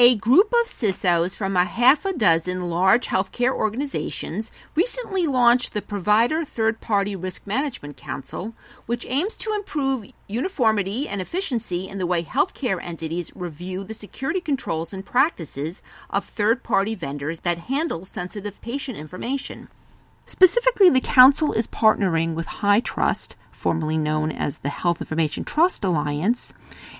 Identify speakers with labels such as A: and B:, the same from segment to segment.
A: A group of CISOs from a half a dozen large healthcare organizations recently launched the Provider Third Party Risk Management Council, which aims to improve uniformity and efficiency in the way healthcare entities review the security controls and practices of third party vendors that handle sensitive patient information. Specifically, the Council is partnering with HITRUST formerly known as the Health Information Trust Alliance,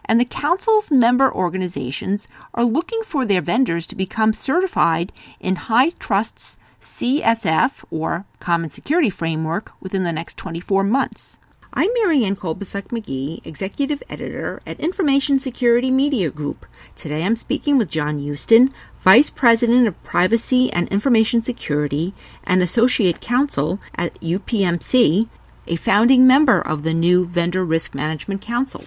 A: and the Council's member organizations are looking for their vendors to become certified in HITRUST's CSF, or Common Security Framework, within the next 24 months. I'm Marianne Kolbasuk McGee, Executive Editor at Information Security Media Group. Today I'm speaking with John Houston, Vice President of Privacy and Information Security and Associate Counsel at UPMC, a founding member of the new Vendor Risk Management Council.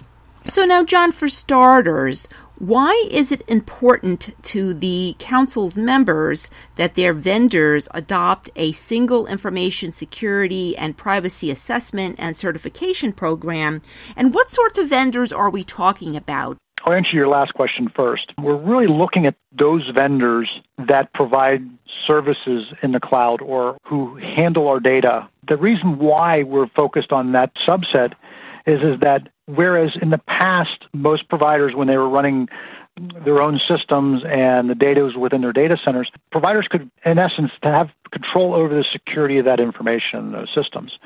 A: So, now, John, for starters, why is it important to the council's members that their vendors adopt a single information security and privacy assessment and certification program? And what sorts of vendors are we talking about?
B: I'll answer your last question first. We're really looking at those vendors that provide services in the cloud or who handle our data. The reason why we're focused on that subset is, is that whereas in the past, most providers, when they were running their own systems and the data was within their data centers, providers could, in essence, have control over the security of that information in those systems.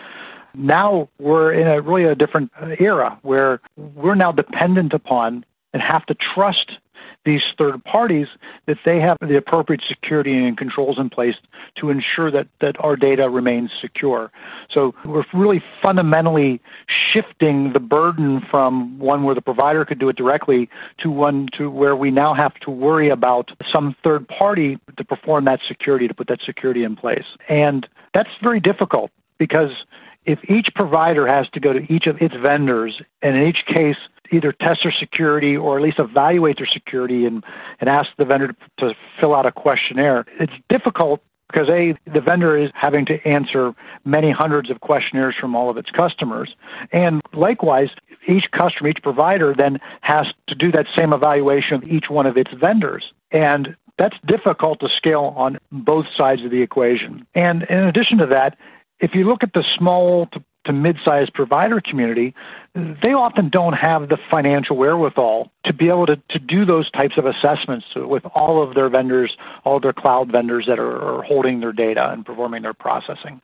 B: Now we're in a really a different era where we're now dependent upon and have to trust these third parties that they have the appropriate security and controls in place to ensure that, that our data remains secure. So we're really fundamentally shifting the burden from one where the provider could do it directly to one to where we now have to worry about some third party to perform that security, to put that security in place. And that's very difficult because if each provider has to go to each of its vendors, and in each case either test their security or at least evaluate their security and, and ask the vendor to, to fill out a questionnaire. It's difficult because A, the vendor is having to answer many hundreds of questionnaires from all of its customers. And likewise, each customer, each provider then has to do that same evaluation of each one of its vendors. And that's difficult to scale on both sides of the equation. And in addition to that, if you look at the small to to mid-sized provider community, they often don't have the financial wherewithal to be able to, to do those types of assessments with all of their vendors, all their cloud vendors that are, are holding their data and performing their processing.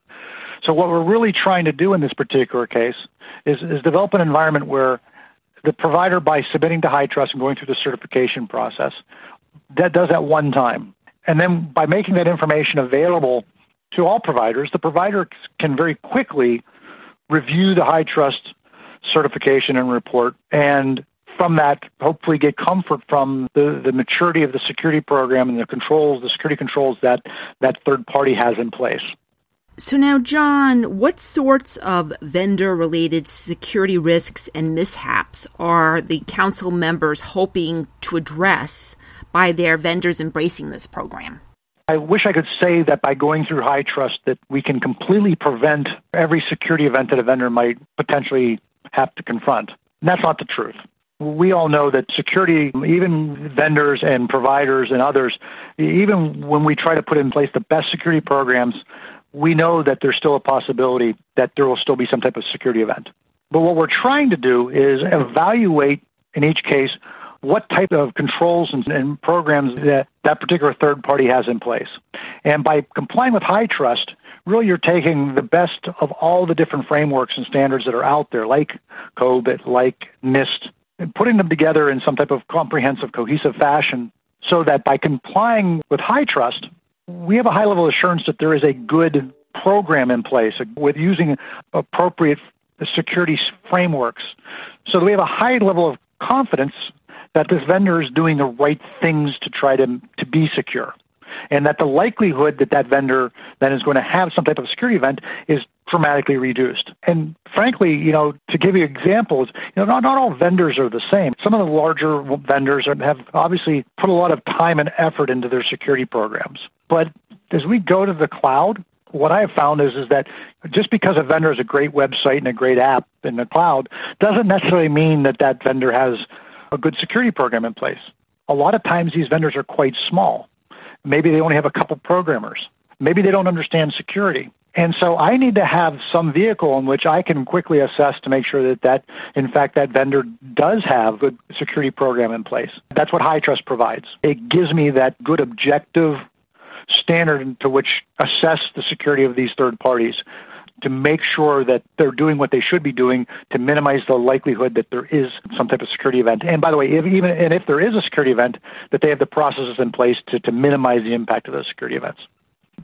B: So what we're really trying to do in this particular case is, is develop an environment where the provider, by submitting to HITRUST and going through the certification process, that does that one time. And then by making that information available to all providers, the provider can very quickly review the HITRUST certification and report and from that hopefully get comfort from the, the maturity of the security program and the controls, the security controls that that third party has in place.
A: So now, John, what sorts of vendor-related security risks and mishaps are the council members hoping to address by their vendors embracing this program?
B: I wish I could say that by going through HITRUST that we can completely prevent every security event that a vendor might potentially have to confront. And that's not the truth. We all know that security, even vendors and providers and others, even when we try to put in place the best security programs, we know that there's still a possibility that there will still be some type of security event. But what we're trying to do is evaluate in each case what type of controls and, and, programs that that particular third party has in place. And by complying with HITRUST, really you're taking the best of all the different frameworks and standards that are out there, like COBIT, like NIST, and putting them together in some type of comprehensive, cohesive fashion so that by complying with HITRUST, we have a high level of assurance that there is a good program in place with using appropriate security frameworks so that we have a high level of confidence that this vendor is doing the right things to try to, to be secure. And that the likelihood that that vendor then is going to have some type of security event is dramatically reduced. And frankly, you know, to give you examples, you know, not, not all vendors are the same. Some of the larger vendors have obviously put a lot of time and effort into their security programs. But as we go to the cloud, what I have found is, is that just because a vendor has a great website and a great app in the cloud doesn't necessarily mean that that vendor has a good security program in place. a lot of times these vendors are quite small. Maybe they only have a couple programmers. Maybe they don't understand security. And so I need to have some vehicle in which I can quickly assess to make sure that, that in fact, that vendor does have a good security program in place. That's what HITRUST provides. It gives me that good objective standard to which assess the security of these third parties to make sure that they're doing what they should be doing to minimize the likelihood that there is some type of security event. And by the way, if even and if there is a security event, that they have the processes in place to, to minimize the impact of those security events.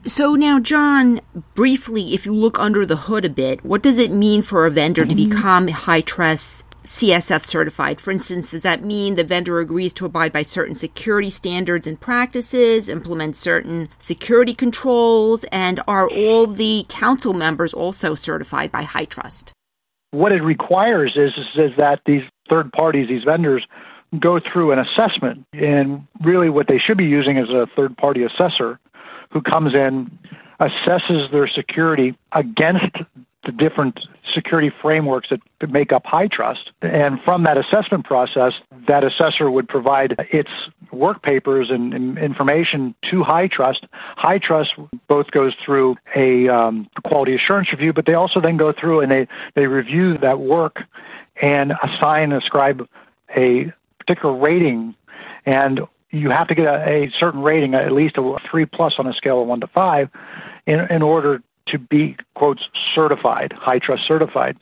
A: So now, John, briefly, if you look under the hood a bit, what does it mean for a vendor to mm-hmm. become HITRUST CSF certified? For instance, does that mean the vendor agrees to abide by certain security standards and practices, implement certain security controls, and are all the council members also certified by HITRUST?
B: What it requires is, is, is that these third parties, these vendors, go through an assessment. And really what they should be using is a third-party assessor who comes in, assesses their security against the different security frameworks that make up HITRUST. And from that assessment process, that assessor would provide its work papers and, and information to HITRUST. High trust both goes through a um, quality assurance review, but they also then go through and they, they review that work and assign, ascribe a particular rating. And you have to get a, a certain rating, at least a three plus on a scale of one to five, in, in order to be, quotes, certified, HITRUST certified.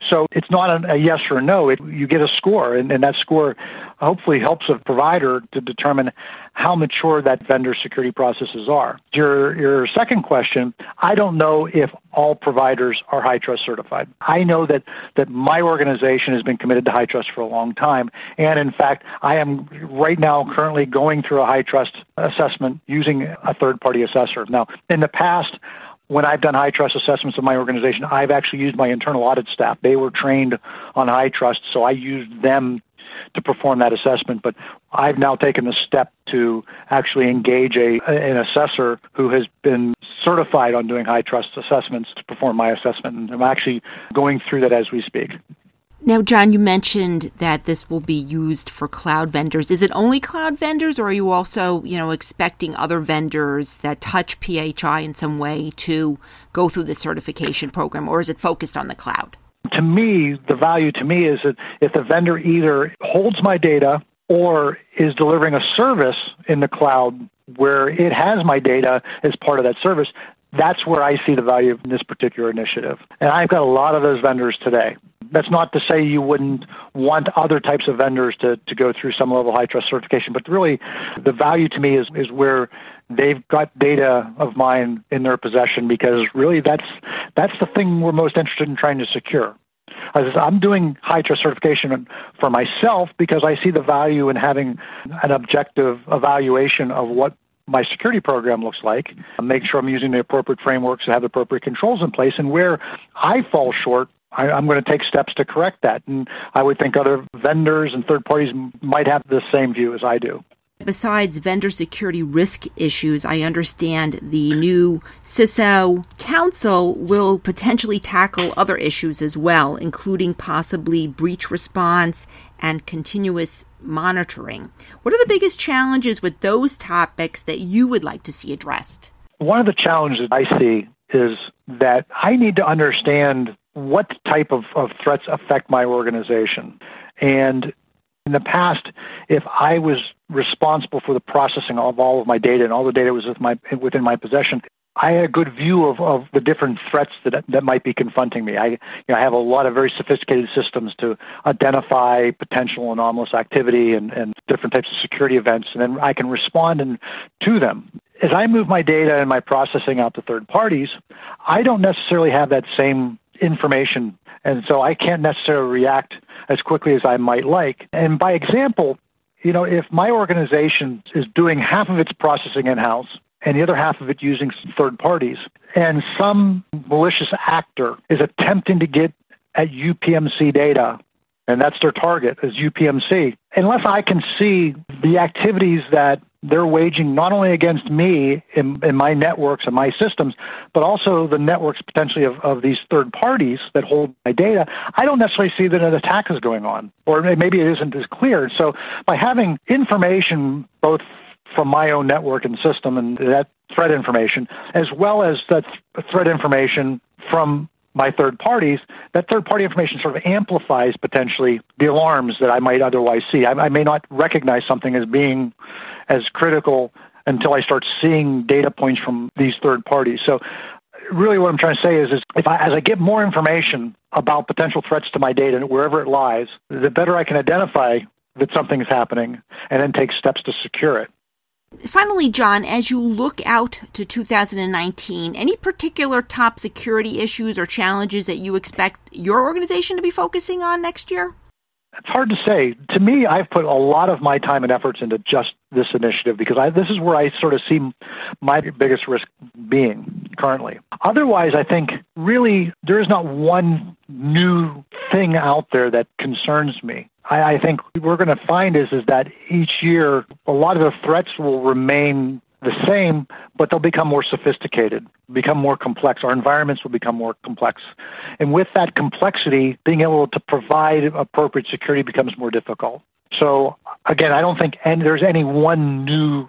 B: So it's not a, yes or a no. It, you get a score, and, and that score hopefully helps a provider to determine how mature that vendor security processes are. Your, your second question, I don't know if all providers are HITRUST certified. I know that, that my organization has been committed to HITRUST for a long time, and in fact, I am right now currently going through a HITRUST assessment using a third-party assessor. Now, in the past, when I've done HITRUST assessments of my organization, I've actually used my internal audit staff. They were trained on HITRUST, so I used them to perform that assessment. But I've now taken the step to actually engage a an assessor who has been certified on doing HITRUST assessments to perform my assessment. And I'm actually going through that as we speak.
A: Now, John, you mentioned that this will be used for cloud vendors. Is it only cloud vendors, or are you also, you know, expecting other vendors that touch PHI in some way to go through the certification program, or is it focused on the cloud?
B: To me, the value to me is that if the vendor either holds my data or is delivering a service in the cloud where it has my data as part of that service, that's where I see the value in this particular initiative. And I've got a lot of those vendors today. That's not to say you wouldn't want other types of vendors to, to go through some level of HITRUST certification, but really the value to me is, is where they've got data of mine in their possession because really that's, that's the thing we're most interested in trying to secure. I'm doing HITRUST certification for myself because I see the value in having an objective evaluation of what my security program looks like, make sure I'm using the appropriate frameworks and have the appropriate controls in place, and where I fall short I, am going to take steps to correct that. And I would think other vendors and third parties might have the same view as I do.
A: Besides vendor security risk issues, I understand the new CISO Council will potentially tackle other issues as well, including possibly breach response and continuous monitoring. What are the biggest challenges with those topics that you would like to see addressed?
B: One of the challenges I see is that I need to understand what type of, of threats affect my organization. And in the past, if I was responsible for the processing of all of my data and all the data was with my, within my possession, I had a good view of, of the different threats that that might be confronting me. I, you know, I have a lot of very sophisticated systems to identify potential anomalous activity and, and different types of security events, and then I can respond to them. As I move my data and my processing out to third parties, I don't necessarily have that same information. And so I can't necessarily react as quickly as I might like. And by example, you know, if my organization is doing half of its processing in-house and the other half of it using third parties, and some malicious actor is attempting to get at UPMC data and that's their target is UPMC. Unless I can see the activities that they're waging not only against me in, in my networks and my systems, but also the networks potentially of, of these third parties that hold my data, I don't necessarily see that an attack is going on, or maybe it isn't as clear. So by having information both from my own network and system and that threat information, as well as that threat information from my third parties, that third party information sort of amplifies potentially the alarms that I might otherwise see. I, I may not recognize something as being as critical until I start seeing data points from these third parties. So really what I'm trying to say is, is if I, as I get more information about potential threats to my data wherever it lies, the better I can identify that something is happening and then take steps to secure it.
A: Finally, John, as you look out to 2019, any particular top security issues or challenges that you expect your organization to be focusing on next year?
B: It's hard to say. To me, I've put a lot of my time and efforts into just this initiative because I, this is where I sort of see my biggest risk being currently. Otherwise, I think really there is not one new thing out there that concerns me. I, I think we're going to find is, is that each year a lot of the threats will remain the same, but they'll become more sophisticated, become more complex. Our environments will become more complex. And with that complexity, being able to provide appropriate security becomes more difficult. So again, I don't think there's any one new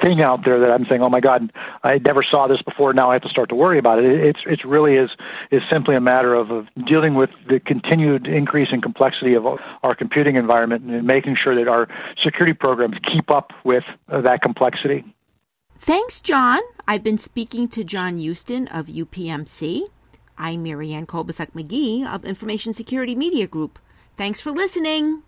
B: thing out there that I'm saying, oh my God, I never saw this before. Now I have to start to worry about it. It's it's really is is simply a matter of, of dealing with the continued increase in complexity of our computing environment and making sure that our security programs keep up with uh, that complexity.
A: Thanks, John. I've been speaking to John Houston of UPMC. I'm Marianne Kolbasuk McGee of Information Security Media Group. Thanks for listening.